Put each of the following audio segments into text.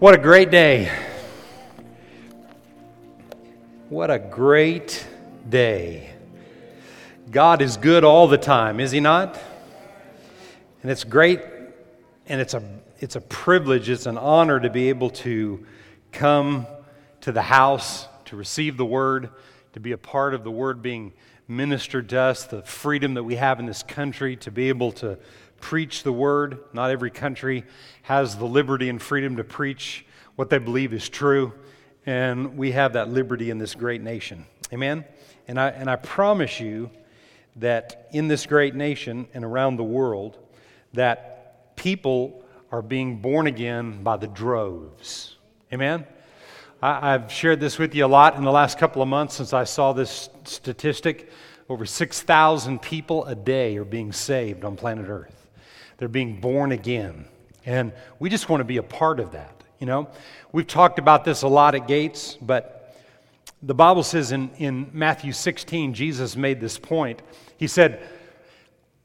What a great day. What a great day. God is good all the time, is He not? And it's great, and it's a, it's a privilege, it's an honor to be able to come to the house, to receive the Word, to be a part of the Word being ministered to us, the freedom that we have in this country to be able to preach the Word. Not every country has the liberty and freedom to preach what they believe is true, and we have that liberty in this great nation. Amen? And I, and I promise you that in this great nation and around the world, that people are being born again by the droves. Amen? I, have shared this with you a lot in the last couple of months since I saw this statistic. Over 6,000 people a day are being saved on planet Earth. They're being born again. And we just want to be a part of that. You know, we've talked about this a lot at Gates, but the Bible says in, in Matthew 16, Jesus made this point. He said,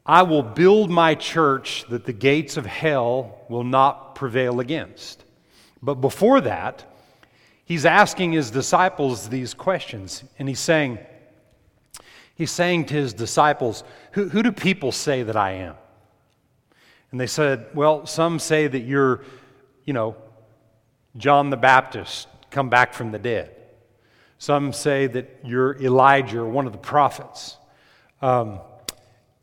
I will build my church that the gates of hell will not prevail against. But before that, he's asking his disciples these questions, and he's saying, he's saying to his disciples, who, who do people say that I am? And they said, Well, some say that you're, you know, John the Baptist come back from the dead. Some say that you're Elijah or one of the prophets. Um,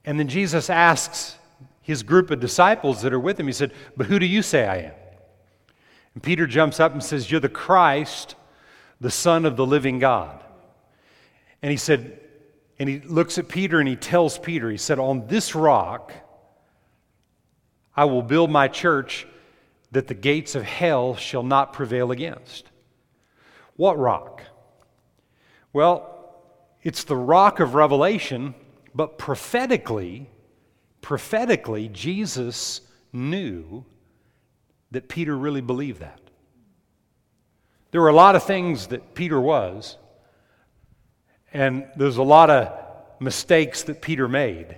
and then Jesus asks his group of disciples that are with him, He said, But who do you say I am? And Peter jumps up and says, You're the Christ, the Son of the living God. And he said, and he looks at Peter and he tells Peter, He said, On this rock I will build my church that the gates of hell shall not prevail against. What rock? Well, it's the rock of Revelation, but prophetically, prophetically, Jesus knew that Peter really believed that. There were a lot of things that Peter was, and there's a lot of mistakes that Peter made,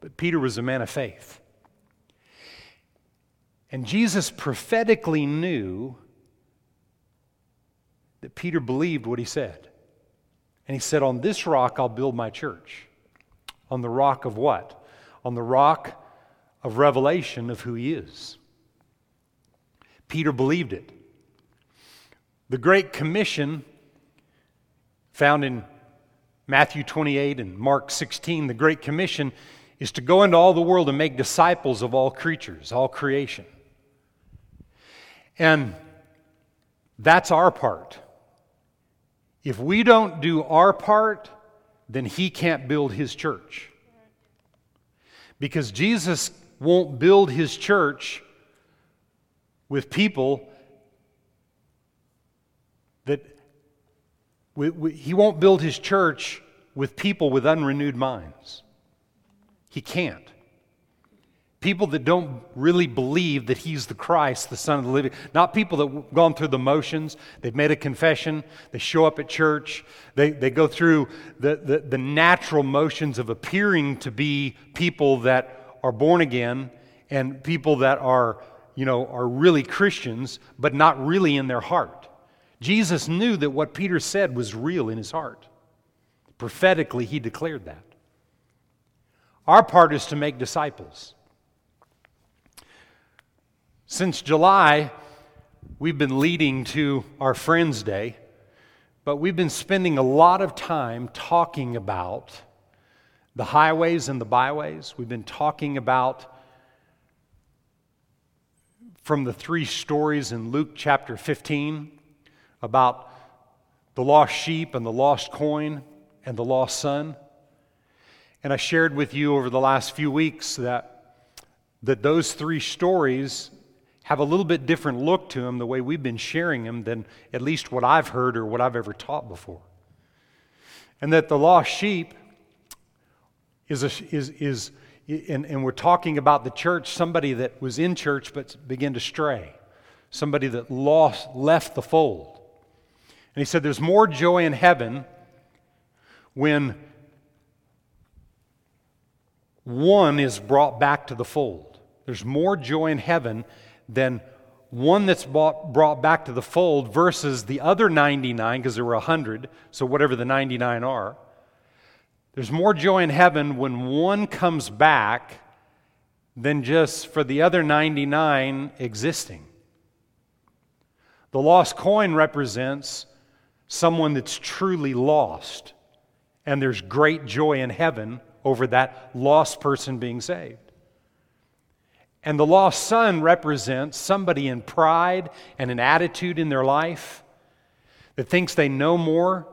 but Peter was a man of faith. And Jesus prophetically knew that Peter believed what he said. And he said, On this rock I'll build my church. On the rock of what? On the rock of revelation of who he is. Peter believed it. The Great Commission, found in Matthew 28 and Mark 16, the Great Commission is to go into all the world and make disciples of all creatures, all creation. And that's our part. If we don't do our part, then he can't build his church. Because Jesus won't build his church with people that we, we, he won't build his church with people with unrenewed minds. He can't. People that don't really believe that he's the Christ, the Son of the living. Not people that have gone through the motions. They've made a confession. They show up at church. They, they go through the, the, the natural motions of appearing to be people that are born again and people that are, you know, are really Christians, but not really in their heart. Jesus knew that what Peter said was real in his heart. Prophetically, he declared that. Our part is to make disciples. Since July, we've been leading to our Friends Day, but we've been spending a lot of time talking about the highways and the byways. We've been talking about from the three stories in Luke chapter 15 about the lost sheep and the lost coin and the lost son. And I shared with you over the last few weeks that, that those three stories have a little bit different look to them the way we've been sharing them than at least what I've heard or what I've ever taught before. And that the lost sheep is, a, is, is and, and we're talking about the church, somebody that was in church but began to stray, somebody that lost, left the fold. And he said, There's more joy in heaven when one is brought back to the fold. There's more joy in heaven than one that's bought, brought back to the fold versus the other 99, because there were 100, so whatever the 99 are. There's more joy in heaven when one comes back than just for the other 99 existing. The lost coin represents someone that's truly lost, and there's great joy in heaven over that lost person being saved. And the lost son represents somebody in pride and an attitude in their life that thinks they know more,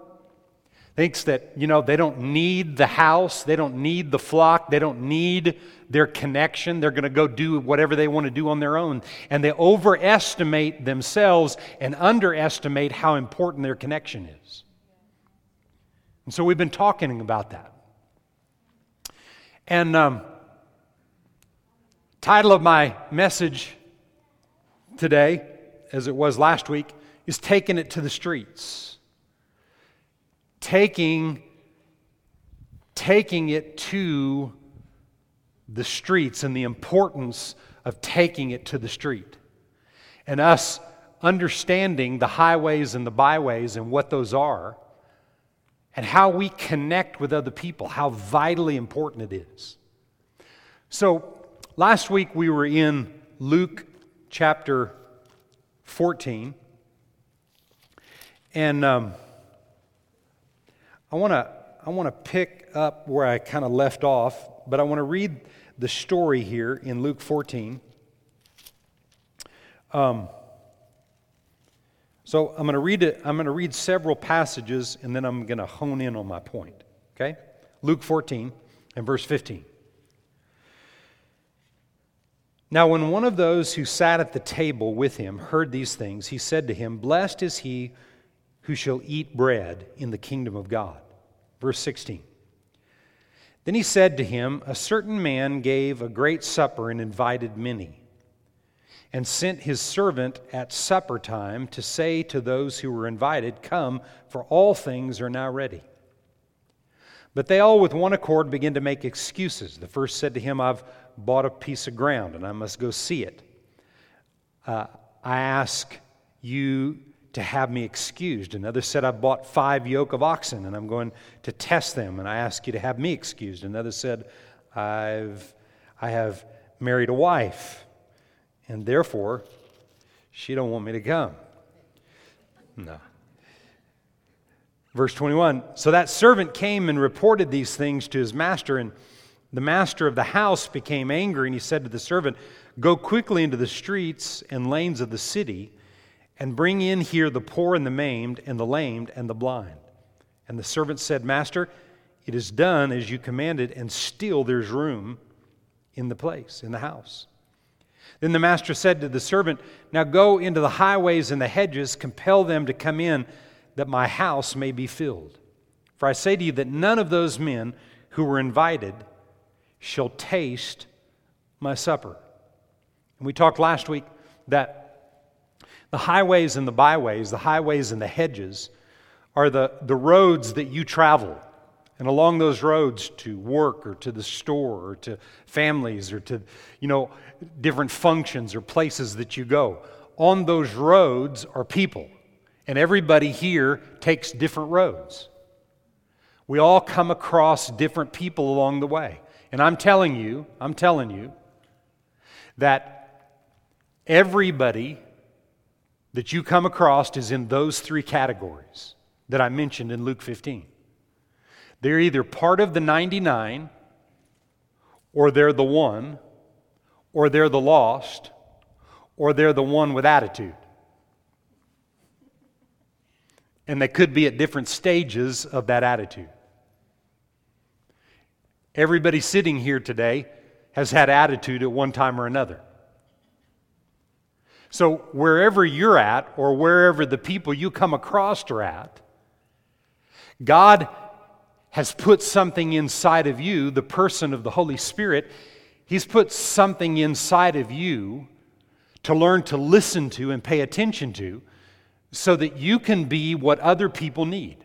thinks that, you know, they don't need the house, they don't need the flock, they don't need their connection. They're going to go do whatever they want to do on their own. And they overestimate themselves and underestimate how important their connection is. And so we've been talking about that. And um, title of my message today, as it was last week, is Taking It to the Streets. Taking, taking it to the streets and the importance of taking it to the street. And us understanding the highways and the byways and what those are, and how we connect with other people, how vitally important it is. So, last week we were in Luke chapter 14, and um, I want to I want to pick up where I kind of left off, but I want to read the story here in Luke 14. Um, so I'm going to read it. I'm going to read several passages, and then I'm going to hone in on my point. Okay, Luke 14 and verse 15. Now, when one of those who sat at the table with him heard these things, he said to him, Blessed is he who shall eat bread in the kingdom of God. Verse 16. Then he said to him, A certain man gave a great supper and invited many, and sent his servant at supper time to say to those who were invited, Come, for all things are now ready. But they all with one accord began to make excuses. The first said to him, I've bought a piece of ground and I must go see it. Uh, I ask you to have me excused. Another said, "I've bought five yoke of oxen and I'm going to test them, and I ask you to have me excused. Another said, I've, I have married a wife, and therefore she don't want me to come. No. Verse 21 So that servant came and reported these things to his master, and the master of the house became angry, and he said to the servant, Go quickly into the streets and lanes of the city and bring in here the poor and the maimed, and the lamed and the blind. And the servant said, Master, it is done as you commanded, and still there's room in the place, in the house. Then the master said to the servant, Now go into the highways and the hedges, compel them to come in, that my house may be filled. For I say to you that none of those men who were invited shall taste my supper. And we talked last week that the highways and the byways, the highways and the hedges, are the, the roads that you travel. And along those roads to work or to the store or to families or to, you know, different functions or places that you go. On those roads are people. And everybody here takes different roads. We all come across different people along the way. And I'm telling you, I'm telling you that everybody that you come across is in those three categories that I mentioned in Luke 15. They're either part of the 99, or they're the one, or they're the lost, or they're the one with attitude. And they could be at different stages of that attitude. Everybody sitting here today has had attitude at one time or another. So, wherever you're at, or wherever the people you come across are at, God has put something inside of you, the person of the Holy Spirit. He's put something inside of you to learn to listen to and pay attention to so that you can be what other people need.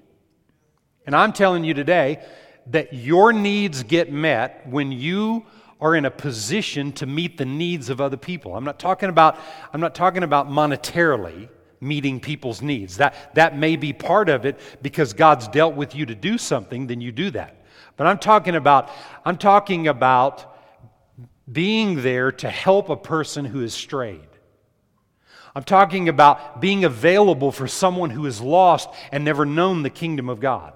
And I'm telling you today that your needs get met when you are in a position to meet the needs of other people. I'm not talking about, I'm not talking about monetarily meeting people's needs. That, that may be part of it because God's dealt with you to do something, then you do that. But I'm talking about, I'm talking about being there to help a person who is strayed. I'm talking about being available for someone who is lost and never known the kingdom of God.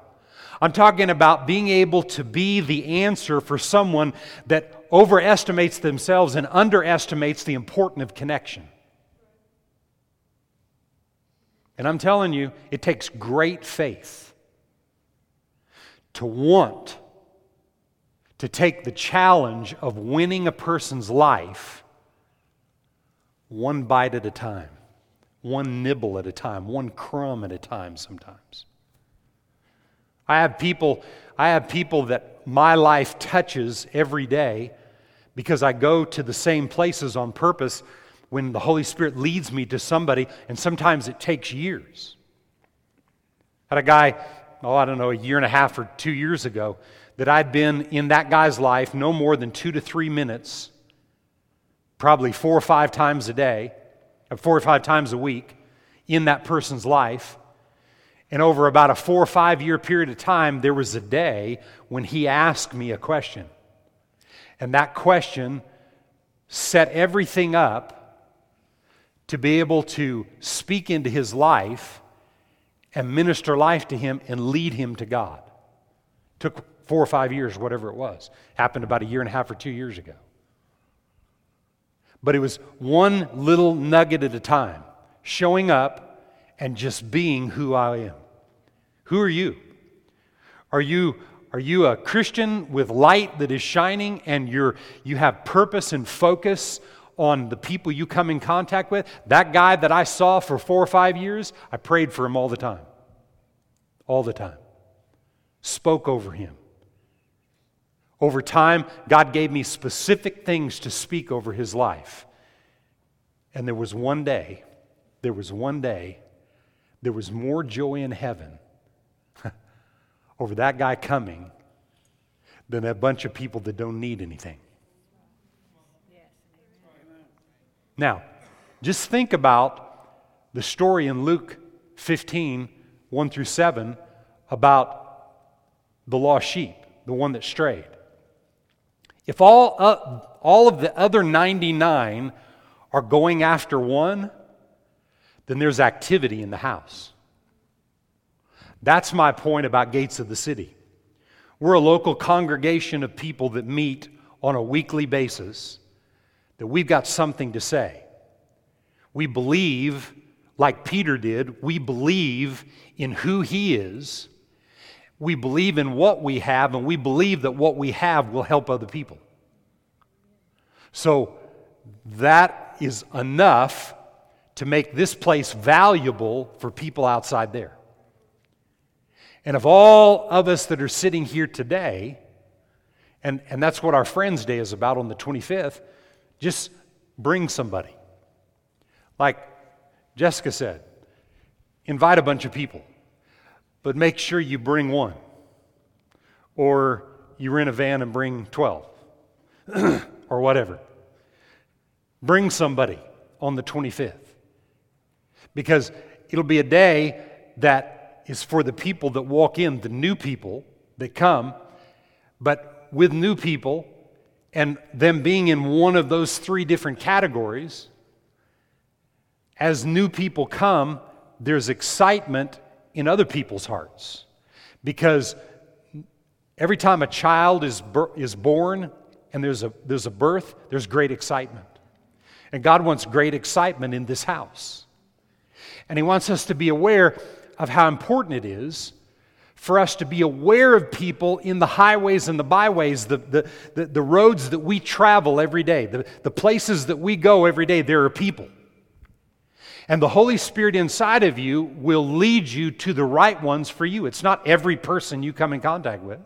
I'm talking about being able to be the answer for someone that overestimates themselves and underestimates the importance of connection. And I'm telling you, it takes great faith to want to take the challenge of winning a person's life one bite at a time, one nibble at a time, one crumb at a time sometimes. I have people, I have people that my life touches every day because I go to the same places on purpose when the Holy Spirit leads me to somebody, and sometimes it takes years. I had a guy, oh, I don't know, a year and a half or two years ago, that I'd been in that guy's life no more than two to three minutes, probably four or five times a day, uh, four or five times a week in that person's life. And over about a four or five year period of time, there was a day when he asked me a question. And that question set everything up to be able to speak into his life and minister life to him and lead him to God. Took four or five years, whatever it was. Happened about a year and a half or two years ago. But it was one little nugget at a time, showing up and just being who I am. Who are you? Are you are you a Christian with light that is shining and you're you have purpose and focus on the people you come in contact with? That guy that I saw for 4 or 5 years, I prayed for him all the time. All the time. Spoke over him. Over time, God gave me specific things to speak over his life. And there was one day, there was one day, there was more joy in heaven over that guy coming than a bunch of people that don't need anything. Now, just think about the story in Luke 15, 1 through 7, about the lost sheep, the one that strayed. If all, uh, all of the other 99 are going after one, then there's activity in the house. That's my point about Gates of the City. We're a local congregation of people that meet on a weekly basis, that we've got something to say. We believe, like Peter did, we believe in who he is we believe in what we have, and we believe that what we have will help other people. So that is enough to make this place valuable for people outside there. And of all of us that are sitting here today, and, and that's what our Friends Day is about on the 25th, just bring somebody. Like Jessica said, invite a bunch of people but make sure you bring one. Or you rent a van and bring 12, or whatever. Bring somebody on the 25th. Because it'll be a day that is for the people that walk in, the new people that come, but with new people and them being in one of those three different categories, as new people come, there's excitement in other people's hearts. Because every time a child is, is born and there's a, there's a birth, there's great excitement. And God wants great excitement in this house. And He wants us to be aware of how important it is for us to be aware of people in the highways and the byways, the, the, the, the roads that we travel every day, the, the places that we go every day. There are people. And the Holy Spirit inside of you will lead you to the right ones for you. It's not every person you come in contact with.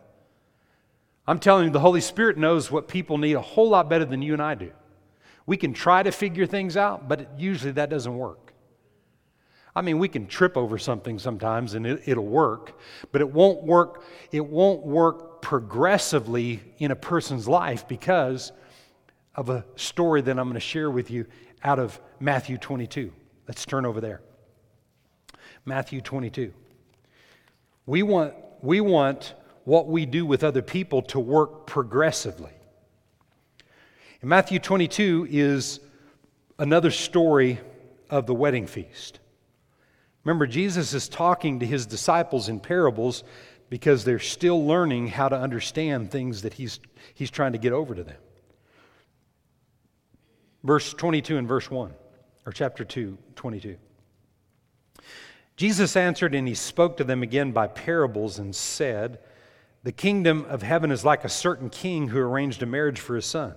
I'm telling you, the Holy Spirit knows what people need a whole lot better than you and I do. We can try to figure things out, but usually that doesn't work. I mean, we can trip over something sometimes and it, will work, but it won't work. It won't work progressively in a person's life because of a story that I'm going to share with you out of Matthew 22. Let's turn over there. Matthew 22. We want, we want what we do with other people to work progressively. And Matthew 22 is another story of the wedding feast. Remember, Jesus is talking to his disciples in parables because they're still learning how to understand things that he's, he's trying to get over to them. Verse 22 and verse 1, or chapter 2, 22. Jesus answered and he spoke to them again by parables and said, The kingdom of heaven is like a certain king who arranged a marriage for his son.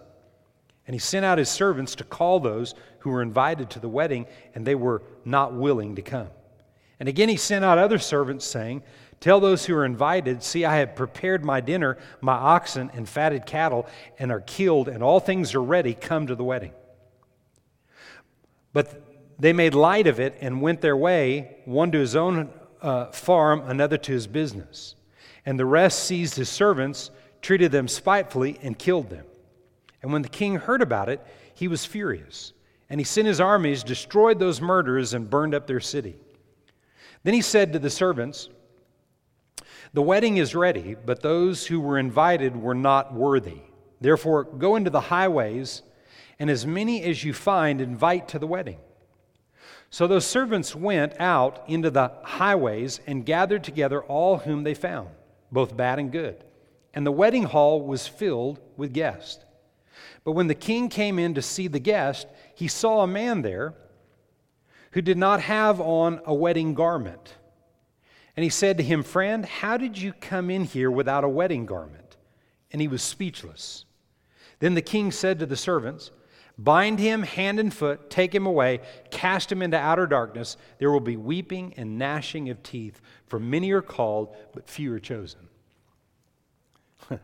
And he sent out his servants to call those who were invited to the wedding, and they were not willing to come. And again he sent out other servants, saying, Tell those who are invited, See, I have prepared my dinner, my oxen and fatted cattle, and are killed, and all things are ready. Come to the wedding. But they made light of it and went their way, one to his own uh, farm, another to his business. And the rest seized his servants, treated them spitefully, and killed them. And when the king heard about it, he was furious. And he sent his armies, destroyed those murderers, and burned up their city. Then he said to the servants, The wedding is ready, but those who were invited were not worthy. Therefore, go into the highways, and as many as you find, invite to the wedding. So those servants went out into the highways and gathered together all whom they found, both bad and good. And the wedding hall was filled with guests. But when the king came in to see the guest, he saw a man there who did not have on a wedding garment. And he said to him, Friend, how did you come in here without a wedding garment? And he was speechless. Then the king said to the servants, Bind him hand and foot, take him away, cast him into outer darkness. There will be weeping and gnashing of teeth, for many are called, but few are chosen.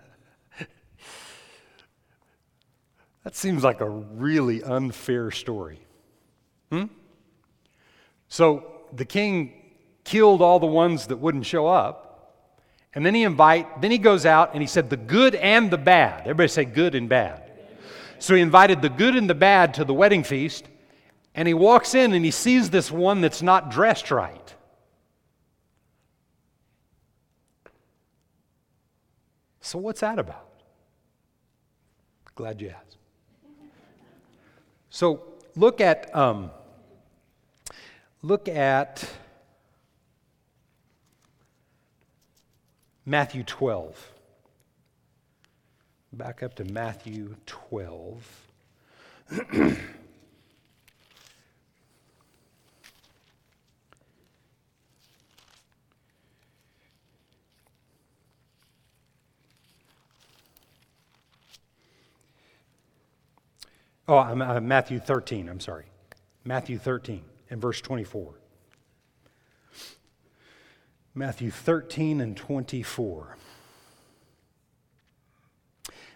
That seems like a really unfair story. Hmm? So the king killed all the ones that wouldn't show up. And then he invite, then he goes out and he said the good and the bad. Everybody say good and bad. So he invited the good and the bad to the wedding feast, and he walks in and he sees this one that's not dressed right. So what's that about? Glad you asked. So look at um, look at Matthew 12. Back up to Matthew 12. Oh, I'm, uh, Matthew 13, I'm sorry. Matthew 13 and verse 24. Matthew 13 and 24.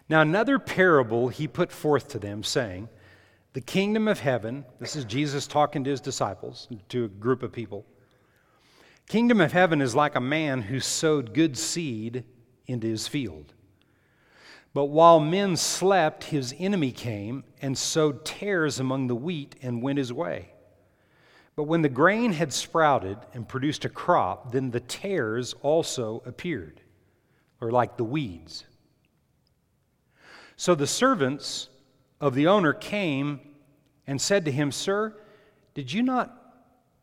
Now, another parable he put forth to them, saying, The kingdom of heaven, this is Jesus talking to his disciples, to a group of people. Kingdom of heaven is like a man who sowed good seed into his field. But while men slept, his enemy came and sowed tares among the wheat and went his way. But when the grain had sprouted and produced a crop, then the tares also appeared, or like the weeds. So the servants of the owner came and said to him, Sir, did you not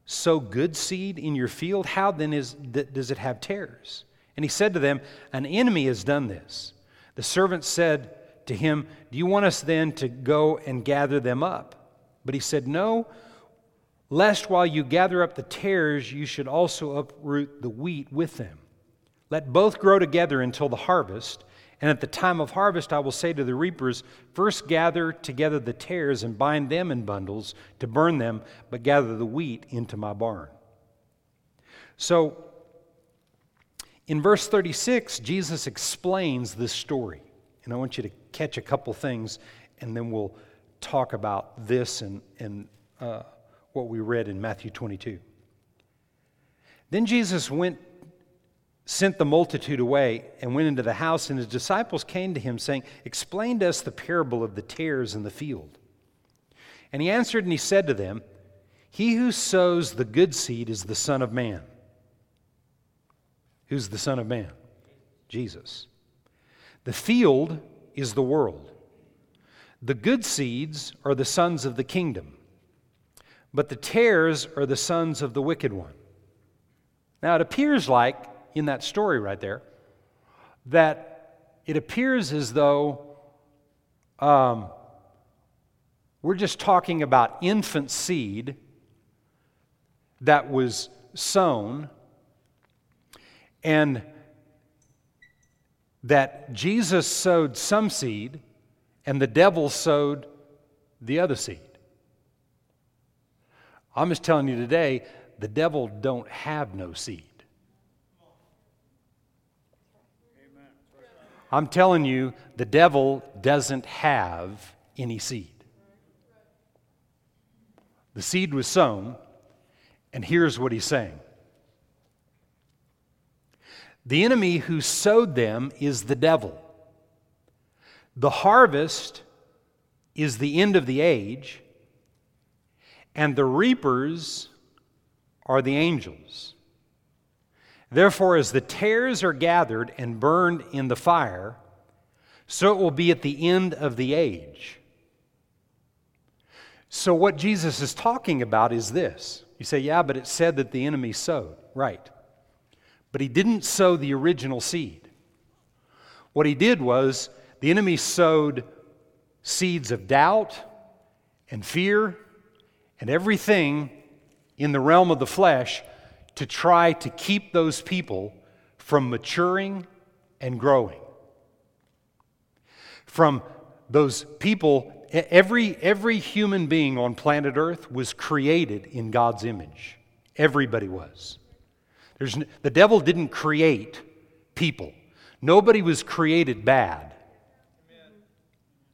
sow good seed in your field? How then is, does it have tares? And he said to them, An enemy has done this. The servant said to him, Do you want us then to go and gather them up? But he said, No, lest while you gather up the tares, you should also uproot the wheat with them. Let both grow together until the harvest. And at the time of harvest, I will say to the reapers, First gather together the tares and bind them in bundles to burn them, but gather the wheat into my barn. So, in verse 36, Jesus explains this story. And I want you to catch a couple things, and then we'll talk about this and, and uh, what we read in Matthew 22. Then Jesus went sent the multitude away and went into the house, and his disciples came to him, saying, Explain to us the parable of the tares in the field. And he answered and he said to them, He who sows the good seed is the Son of Man. Who's the Son of Man? Jesus. The field is the world. The good seeds are the sons of the kingdom, but the tares are the sons of the wicked one. Now, it appears like, in that story right there, that it appears as though um, we're just talking about infant seed that was sown, and that Jesus sowed some seed and the devil sowed the other seed. I'm just telling you today, the devil don't have no seed. I'm telling you, the devil doesn't have any seed. The seed was sown, and here's what he's saying The enemy who sowed them is the devil. The harvest is the end of the age, and the reapers are the angels. Therefore, as the tares are gathered and burned in the fire, so it will be at the end of the age. So, what Jesus is talking about is this. You say, yeah, but it said that the enemy sowed. Right. But he didn't sow the original seed. What he did was the enemy sowed seeds of doubt and fear and everything in the realm of the flesh to try to keep those people from maturing and growing. From those people, every, every human being on planet Earth was created in God's image. Everybody was. There's, the devil didn't create people, nobody was created bad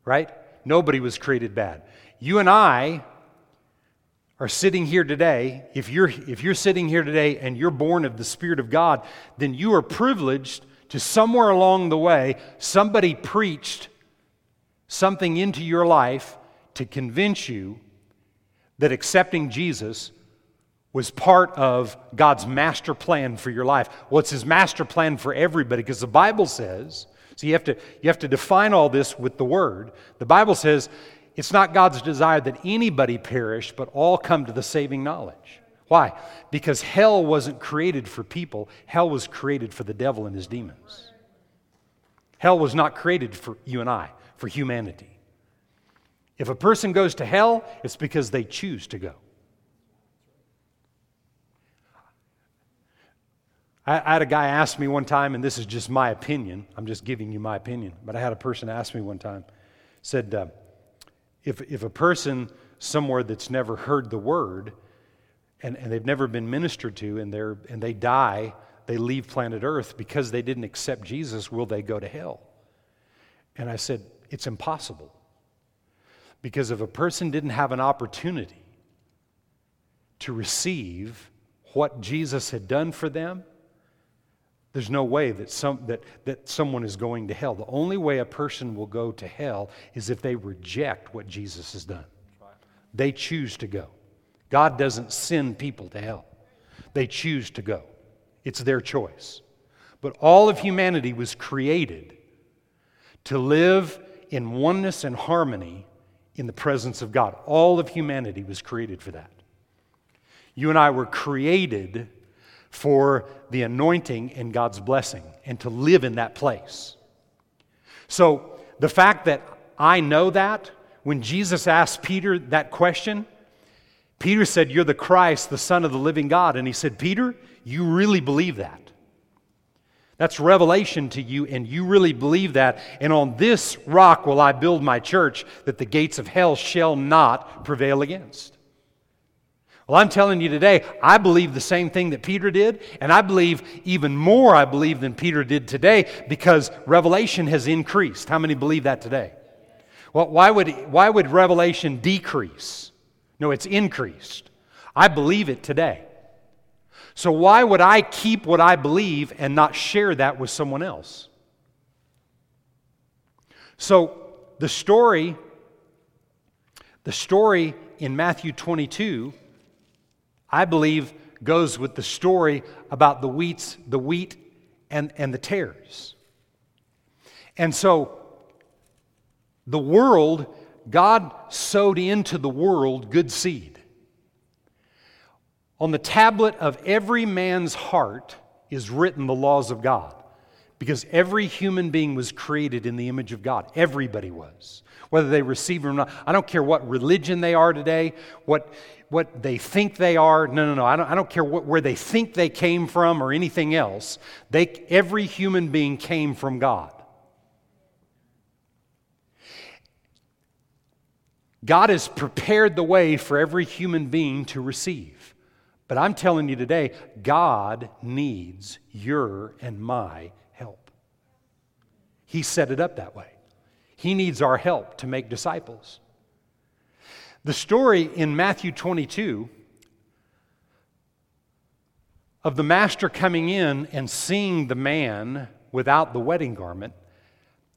right? Nobody was created bad. You and I are sitting here today. If you're, if you're sitting here today and you're born of the Spirit of God, then you are privileged to somewhere along the way, somebody preached something into your life to convince you that accepting Jesus was part of God's master plan for your life. What's his master plan for everybody? Because the Bible says so you have to, you have to define all this with the word. The Bible says it's not God's desire that anybody perish, but all come to the saving knowledge. Why? Because hell wasn't created for people, hell was created for the devil and his demons. Hell was not created for you and I, for humanity. If a person goes to hell, it's because they choose to go. I, had a guy ask me one time, and this is just my opinion. I'm just giving you my opinion. But I had a person ask me one time, said, uh, if, if a person somewhere that's never heard the word and, and they've never been ministered to and, they're, and they die, they leave planet Earth because they didn't accept Jesus, will they go to hell? And I said, it's impossible. Because if a person didn't have an opportunity to receive what Jesus had done for them, there's no way that, some, that, that someone is going to hell. The only way a person will go to hell is if they reject what Jesus has done. They choose to go. God doesn't send people to hell, they choose to go. It's their choice. But all of humanity was created to live in oneness and harmony in the presence of God. All of humanity was created for that. You and I were created for the anointing and God's blessing and to live in that place. So, the fact that I know that, when Jesus asked Peter that question, Peter said, You're the Christ, the Son of the living God. And he said, Peter, you really believe that. That's revelation to you, and you really believe that. And on this rock will I build my church, that the gates of hell shall not prevail against. Well, I'm telling you today, I believe the same thing that Peter did, and I believe even more, I believe, than Peter did today because revelation has increased. How many believe that today? Well, why would, why would revelation decrease? No, it's increased. I believe it today. So, why would I keep what I believe and not share that with someone else? So, the story, the story in Matthew 22, I believe, goes with the story about the wheats, the wheat and, and the tares. And so, the world, God sowed into the world good seed. On the tablet of every man's heart is written the laws of God because every human being was created in the image of God. Everybody was. Whether they receive it or not. I don't care what religion they are today, what, what they think they are. No, no, no. I don't, I don't care what, where they think they came from or anything else. They, every human being came from God. God has prepared the way for every human being to receive. But I'm telling you today, God needs your and my help. He set it up that way. He needs our help to make disciples. The story in Matthew 22 of the master coming in and seeing the man without the wedding garment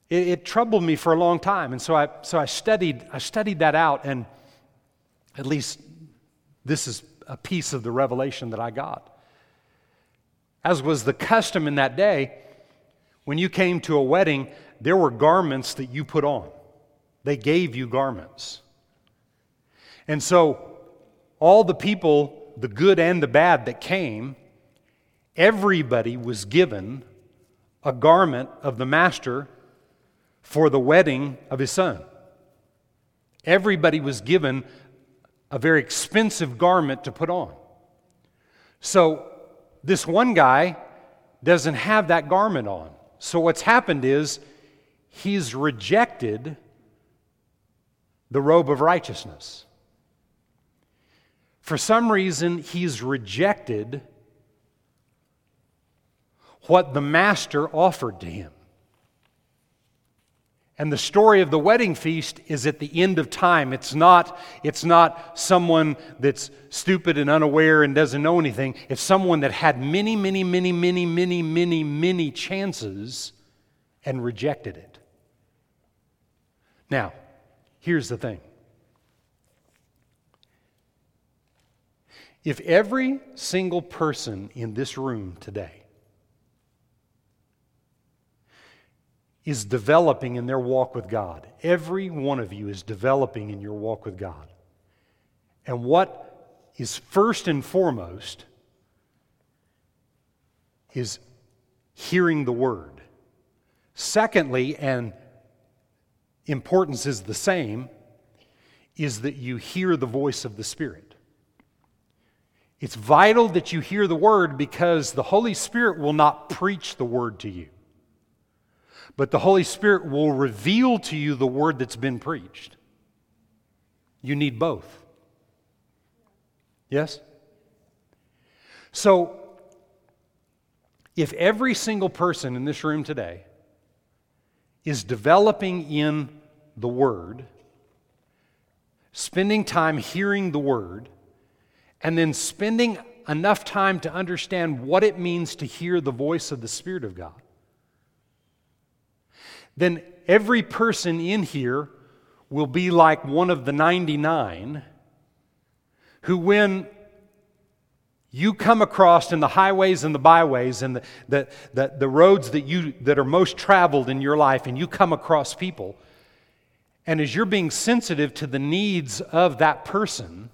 it, it, troubled me for a long time. And so I, so I, studied, I studied that out, and at least this is a piece of the revelation that I got. As was the custom in that day, when you came to a wedding, there were garments that you put on. They gave you garments. And so, all the people, the good and the bad that came, everybody was given a garment of the master for the wedding of his son. Everybody was given a very expensive garment to put on. So this one guy doesn't have that garment on. So what's happened is he's rejected the robe of righteousness. For some reason, he's rejected what the master offered to him. And the story of the wedding feast is at the end of time. It's not, it's not someone that's stupid and unaware and doesn't know anything. It's someone that had many, many, many, many, many, many, many chances and rejected it. Now, here's the thing. If every single person in this room today is developing in their walk with God. Every one of you is developing in your walk with God. And what is first and foremost is hearing the word. Secondly, and importance is the same, is that you hear the voice of the Spirit. It's vital that you hear the word because the Holy Spirit will not preach the word to you. But the Holy Spirit will reveal to you the word that's been preached. You need both. Yes? So, if every single person in this room today is developing in the Word, spending time hearing the Word, and then spending enough time to understand what it means to hear the voice of the Spirit of God, then every person in here will be like one of the 99 who, when you come across in the highways and the byways and the, the, the, the, roads that, you, that are most traveled in your life, and you come across people, and as you're being sensitive to the needs of that person,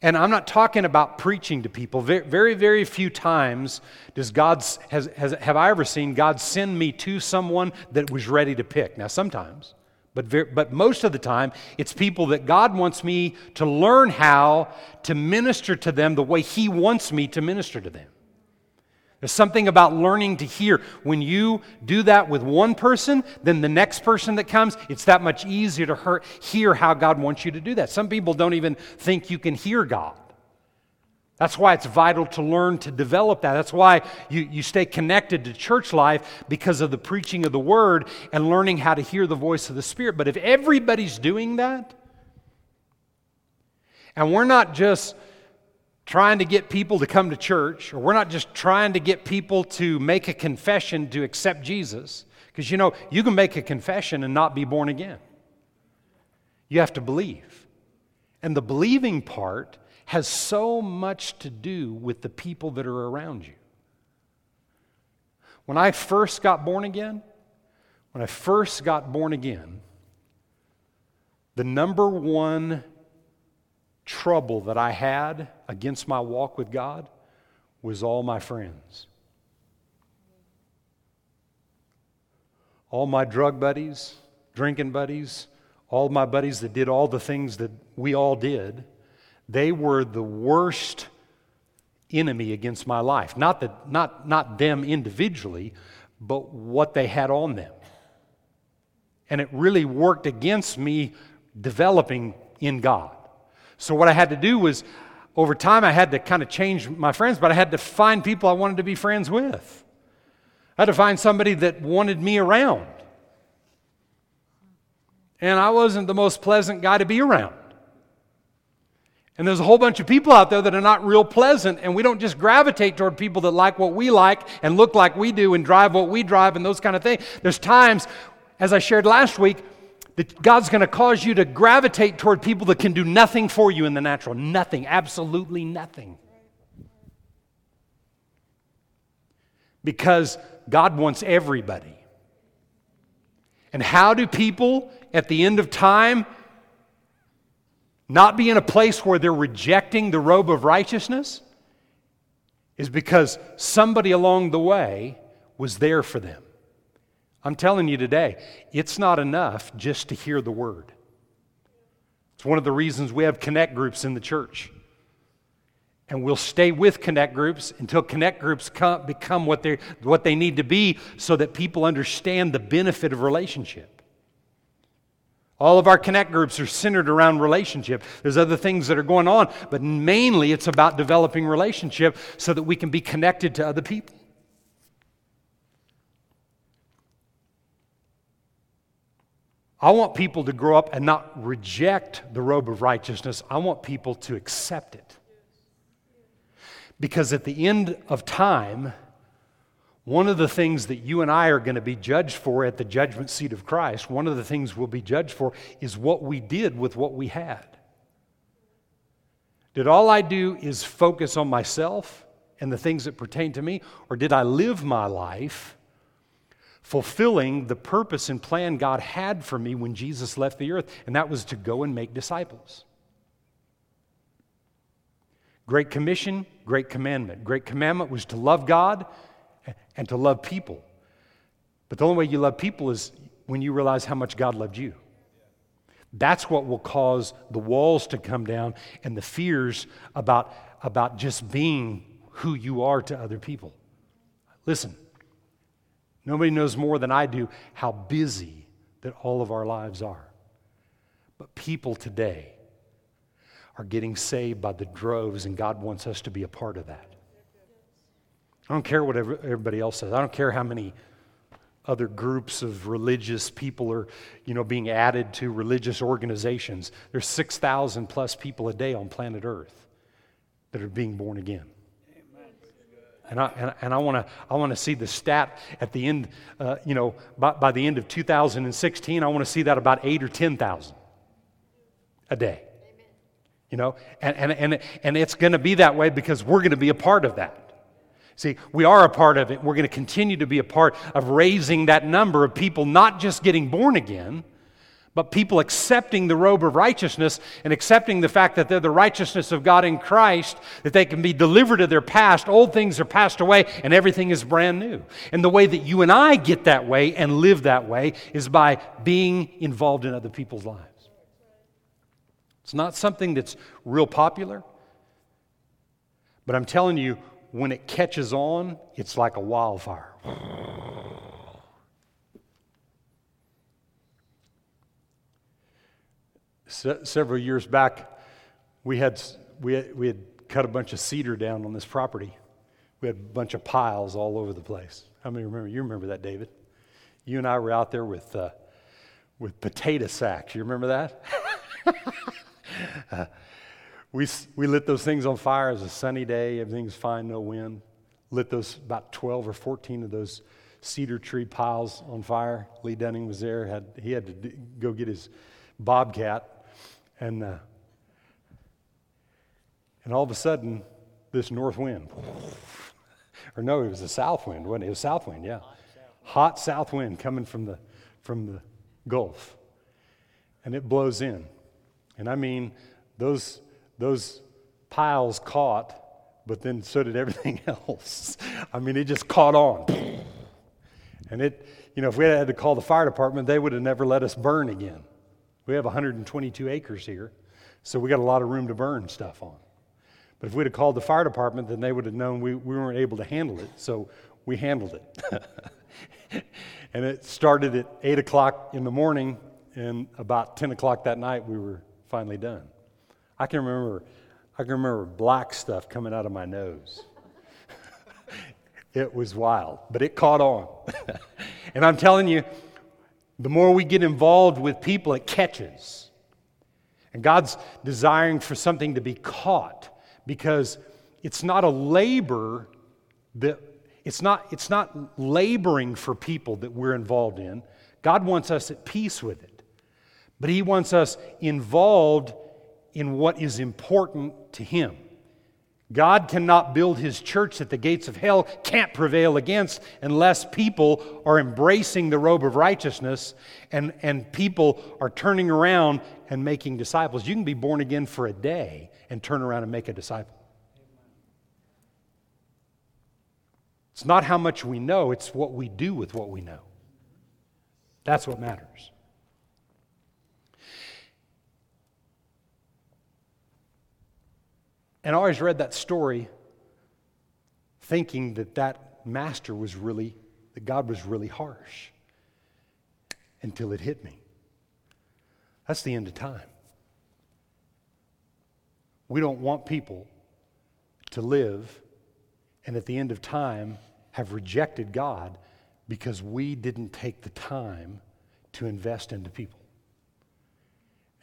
and I'm not talking about preaching to people. Very, very, few times does God has, has, have I ever seen God send me to someone that was ready to pick. Now, sometimes, but, very, but most of the time, it's people that God wants me to learn how to minister to them the way He wants me to minister to them. There's something about learning to hear. When you do that with one person, then the next person that comes, it's that much easier to hear how God wants you to do that. Some people don't even think you can hear God. That's why it's vital to learn to develop that. That's why you, you stay connected to church life because of the preaching of the word and learning how to hear the voice of the Spirit. But if everybody's doing that, and we're not just trying to get people to come to church, or we're not just trying to get people to make a confession to accept Jesus. Because you know, you can make a confession and not be born again. You have to believe. And the believing part has so much to do with the people that are around you. When I first got born again, when I first got born again, the number one trouble that I had against my walk with God was all my friends. All my drug buddies, drinking buddies, all my buddies that did all the things that we all did, they were the worst enemy against my life. Not, that, not, not them individually, but what they had on them. And it really worked against me developing in God. So, what I had to do was, over time, I had to kind of change my friends, but I had to find people I wanted to be friends with. I had to find somebody that wanted me around. And I wasn't the most pleasant guy to be around. And there's a whole bunch of people out there that are not real pleasant, and we don't just gravitate toward people that like what we like and look like we do and drive what we drive and those kind of things. There's times, as I shared last week, that God's going to cause you to gravitate toward people that can do nothing for you in the natural. Nothing, absolutely nothing. Because God wants everybody. And how do people at the end of time not be in a place where they're rejecting the robe of righteousness? Is because somebody along the way was there for them. I'm telling you today, it's not enough just to hear the word. It's one of the reasons we have connect groups in the church. And we'll stay with connect groups until connect groups come, become what, they what they need to be so that people understand the benefit of relationship. All of our connect groups are centered around relationship. There's other things that are going on, but mainly it's about developing relationship so that we can be connected to other people. I want people to grow up and not reject the robe of righteousness. I want people to accept it. Because at the end of time, one of the things that you and I are going to be judged for at the judgment seat of Christ, one of the things we'll be judged for is what we did with what we had. Did all I do is focus on myself and the things that pertain to me, or did I live my life fulfilling the purpose and plan God had for me when Jesus left the earth, and that was to go and make disciples. Great Commission, Great Commandment. Great Commandment was to love God and to love people. But the only way you love people is when you realize how much God loved you. That's what will cause the walls to come down and the fears about, about just being who you are to other people. Listen, Nobody knows more than I do how busy that all of our lives are. But people today are getting saved by the droves, and God wants us to be a part of that. I don't care what everybody else says. I don't care how many other groups of religious people are, you know, being added to religious organizations. There's 6,000 plus people a day on planet Earth that are being born again. And I, and, and I want to I wanna see the stat at the end, uh, you know, by, by the end of 2016, I want to see that about eight or 10,000 a day. You know, and, and, and, and it's going to be that way because we're going to be a part of that. See, we are a part of it. We're going to continue to be a part of raising that number of people not just getting born again, but people accepting the robe of righteousness and accepting the fact that they're the righteousness of God in Christ, that they can be delivered of their past, old things are passed away, and everything is brand new. And the way that you and I get that way and live that way is by being involved in other people's lives. It's not something that's real popular, but I'm telling you, when it catches on, it's like a wildfire. Se- several years back, we had, we, had, we had cut a bunch of cedar down on this property. We had a bunch of piles all over the place. How many remember? You remember that, David? You and I were out there with, uh, with potato sacks. You remember that? uh, we, we lit those things on fire. It was a sunny day, everything's fine, no wind. Lit those about 12 or 14 of those cedar tree piles on fire. Lee Dunning was there. Had, he had to d- go get his bobcat. And, uh, and all of a sudden, this north wind, or no, it was a south wind, wasn't it? It was south wind, yeah. Hot south wind coming from the, from the Gulf. And it blows in. And I mean, those, those piles caught, but then so did everything else. I mean, it just caught on. And it, you know, if we had had to call the fire department, they would have never let us burn again. We have 122 acres here, so we got a lot of room to burn stuff on. But if we'd have called the fire department, then they would have known we, we weren't able to handle it, so we handled it. and it started at 8 o'clock in the morning, and about 10 o'clock that night, we were finally done. I can remember, I can remember black stuff coming out of my nose. It was wild, but it caught on. and I'm telling you, the more we get involved with people, it catches. And God's desiring for something to be caught because it's not a labor that it's not, it's not laboring for people that we're involved in. God wants us at peace with it. But He wants us involved in what is important to Him. God cannot build his church that the gates of hell can't prevail against unless people are embracing the robe of righteousness and, and people are turning around and making disciples. You can be born again for a day and turn around and make a disciple. It's not how much we know, it's what we do with what we know. That's what matters. And I always read that story thinking that that master was really, that God was really harsh until it hit me. That's the end of time. We don't want people to live and at the end of time have rejected God because we didn't take the time to invest into people.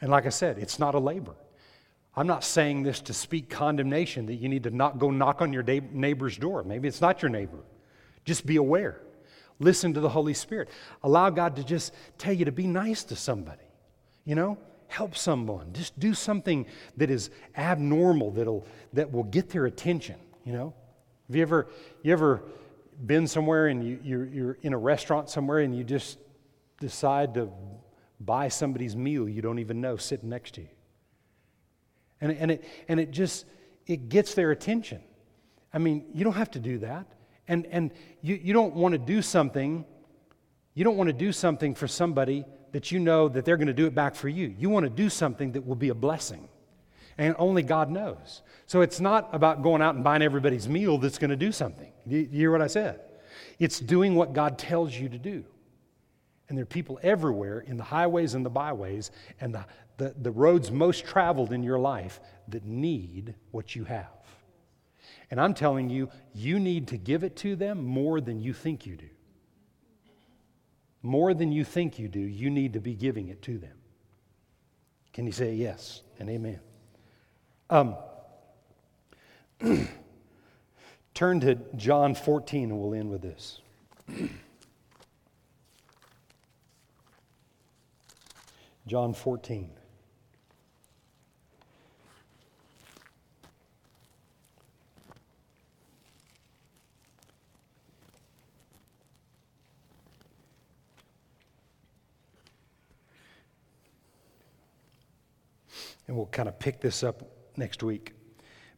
And like I said, it's not a labor. I'm not saying this to speak condemnation that you need to not go knock on your neighbor's door. Maybe it's not your neighbor. Just be aware. Listen to the Holy Spirit. Allow God to just tell you to be nice to somebody. You know, help someone. Just do something that is abnormal that'll that will get their attention. You know, have you ever you ever been somewhere and you, you're, you're in a restaurant somewhere and you just decide to buy somebody's meal you don't even know sitting next to you? And, and, it, and it just, it gets their attention. I mean, you don't have to do that. And, and you, you don't want to do something, you don't want to do something for somebody that you know that they're going to do it back for you. You want to do something that will be a blessing. And only God knows. So it's not about going out and buying everybody's meal that's going to do something. You, you hear what I said? It's doing what God tells you to do. And there are people everywhere in the highways and the byways and the, the, the roads most traveled in your life that need what you have. And I'm telling you, you need to give it to them more than you think you do. More than you think you do, you need to be giving it to them. Can you say yes and amen? Um, turn to John 14 and we'll end with this. John 14. And we'll kind of pick this up next week.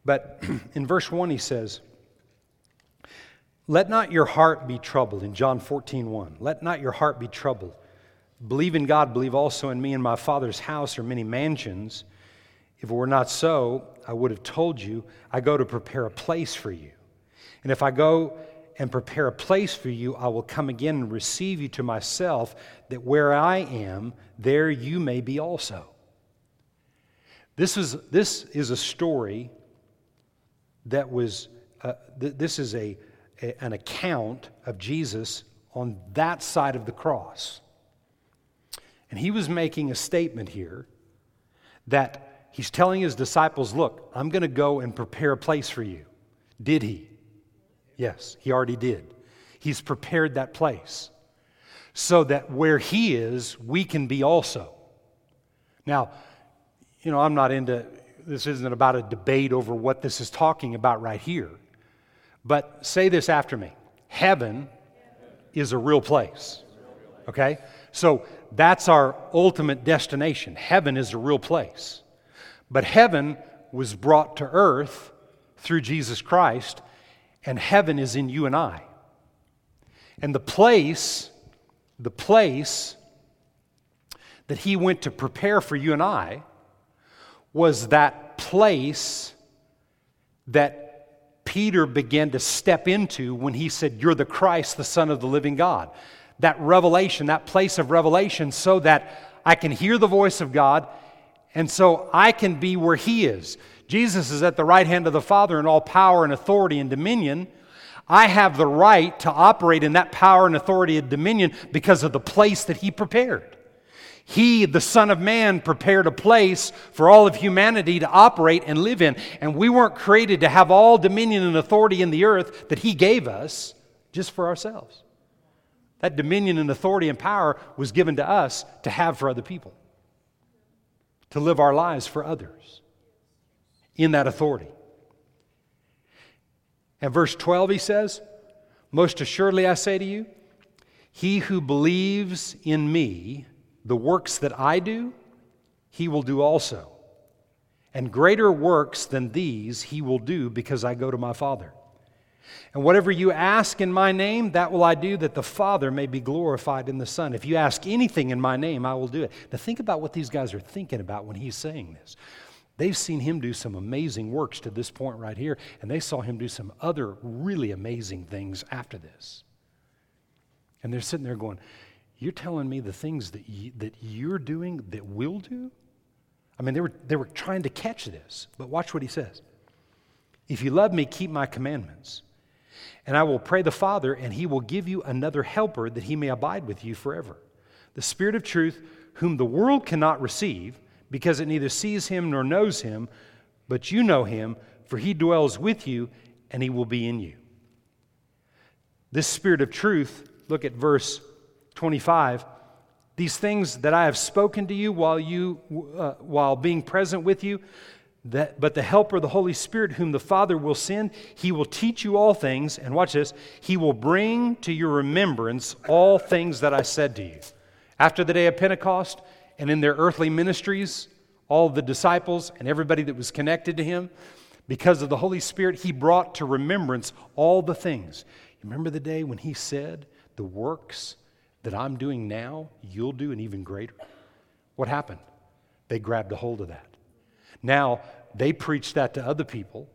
But in verse 1, he says, Let not your heart be troubled, in John 14, 1. Let not your heart be troubled. Believe in God, believe also in me. In my Father's house are many mansions. If it were not so, I would have told you, I go to prepare a place for you. And if I go and prepare a place for you, I will come again and receive you to myself, that where I am, there you may be also. This is, this is a story that was, uh, th- this is a, a, an account of Jesus on that side of the cross. And he was making a statement here that he's telling his disciples, Look, I'm going to go and prepare a place for you. Did he? Yes, he already did. He's prepared that place so that where he is, we can be also. Now, you know, I'm not into this, isn't about a debate over what this is talking about right here. But say this after me Heaven is a real place. Okay? So that's our ultimate destination. Heaven is a real place. But heaven was brought to earth through Jesus Christ, and heaven is in you and I. And the place, the place that he went to prepare for you and I was that place that Peter began to step into when he said, You're the Christ, the Son of the living God. That revelation, that place of revelation, so that I can hear the voice of God and so I can be where he is. Jesus is at the right hand of the Father in all power and authority and dominion. I have the right to operate in that power and authority and dominion because of the place that he prepared. He, the Son of Man, prepared a place for all of humanity to operate and live in. And we weren't created to have all dominion and authority in the earth that He gave us just for ourselves. That dominion and authority and power was given to us to have for other people, to live our lives for others in that authority. And verse 12, he says, Most assuredly I say to you, he who believes in me, the works that I do, he will do also. And greater works than these he will do because I go to my Father. And whatever you ask in my name, that will I do, that the Father may be glorified in the Son. If you ask anything in my name, I will do it. Now, think about what these guys are thinking about when he's saying this. They've seen him do some amazing works to this point right here, and they saw him do some other really amazing things after this. And they're sitting there going, you're telling me the things that, you, that you're doing that we'll do? I mean, they were, they were trying to catch this, but watch what he says. If you love me, keep my commandments. And I will pray the Father, and he will give you another helper that he may abide with you forever. The Spirit of truth, whom the world cannot receive, because it neither sees him nor knows him, but you know him, for he dwells with you, and he will be in you. This Spirit of truth, look at verse 25 these things that I have spoken to you while you uh, while being present with you that but the helper the Holy Spirit whom the Father will send he will teach you all things and watch this he will bring to your remembrance all things that I said to you. After the day of Pentecost and in their earthly ministries all the disciples and everybody that was connected to him because of the Holy Spirit he brought to remembrance all the things. Remember the day when he said the works that I'm doing now, you'll do an even greater. What happened? They grabbed a hold of that. Now, they preached that to other people,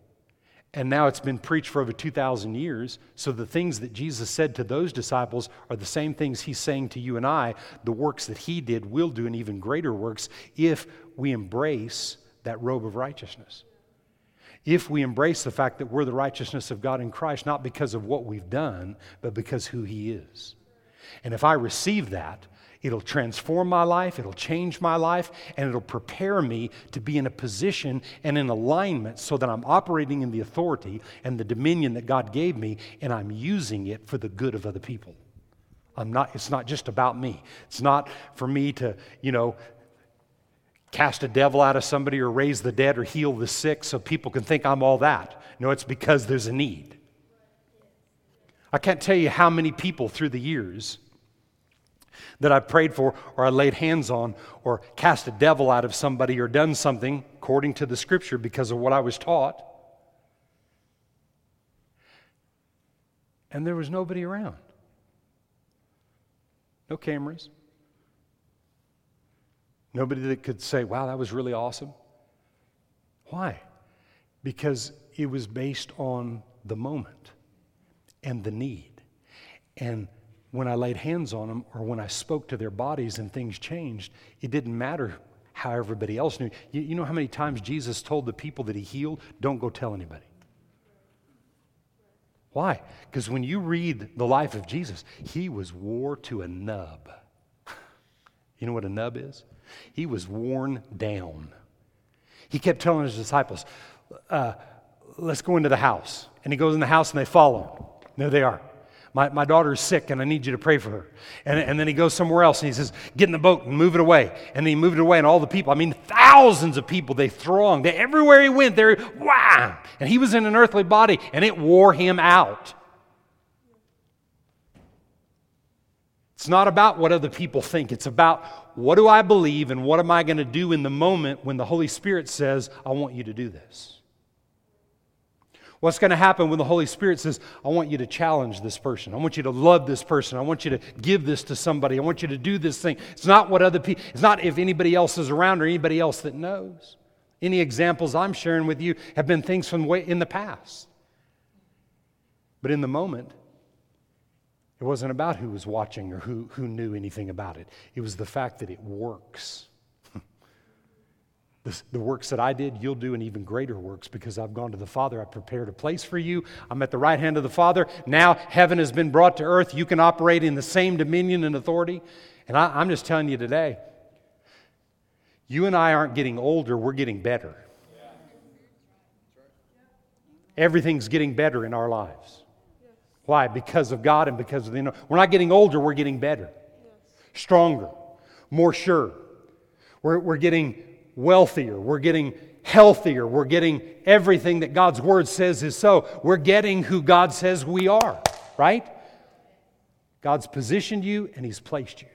and now it's been preached for over 2,000 years. So the things that Jesus said to those disciples are the same things he's saying to you and I. The works that he did will do an even greater works if we embrace that robe of righteousness. If we embrace the fact that we're the righteousness of God in Christ, not because of what we've done, but because who he is. And if I receive that, it'll transform my life, it'll change my life, and it'll prepare me to be in a position and in alignment so that I'm operating in the authority and the dominion that God gave me, and I'm using it for the good of other people. I'm not, it's not just about me. It's not for me to, you know, cast a devil out of somebody or raise the dead or heal the sick so people can think I'm all that. No, it's because there's a need. I can't tell you how many people through the years that I've prayed for or I laid hands on or cast a devil out of somebody or done something according to the scripture because of what I was taught. And there was nobody around. No cameras. Nobody that could say, wow, that was really awesome. Why? Because it was based on the moment and the need. And when I laid hands on them or when I spoke to their bodies and things changed, it didn't matter how everybody else knew. You, you know how many times Jesus told the people that he healed, don't go tell anybody? Why? Because when you read the life of Jesus, he was wore to a nub. You know what a nub is? He was worn down. He kept telling his disciples, uh, Let's go into the house. And he goes in the house and they follow him. There they are. My, my daughter is sick and I need you to pray for her. And, and then he goes somewhere else and he says, Get in the boat and move it away. And he moved it away, and all the people, I mean, thousands of people, they thronged. They, everywhere he went, there, wow. And he was in an earthly body and it wore him out. It's not about what other people think. It's about what do I believe and what am I going to do in the moment when the Holy Spirit says, I want you to do this. What's going to happen when the Holy Spirit says, I want you to challenge this person. I want you to love this person. I want you to give this to somebody. I want you to do this thing. It's not what other people, it's not if anybody else is around or anybody else that knows. Any examples I'm sharing with you have been things from way in the past. But in the moment, it wasn't about who was watching or who, who knew anything about it. It was the fact that it works. The, the works that I did, you'll do, and even greater works because I've gone to the Father. I've prepared a place for you. I'm at the right hand of the Father. Now heaven has been brought to earth. You can operate in the same dominion and authority. And I, I'm just telling you today, you and I aren't getting older, we're getting better. Everything's getting better in our lives. Why? Because of God and because of the. We're not getting older, we're getting better, stronger, more sure. We're, we're getting wealthier, we're getting healthier, we're getting everything that God's Word says is so. We're getting who God says we are, right? God's positioned you and He's placed you.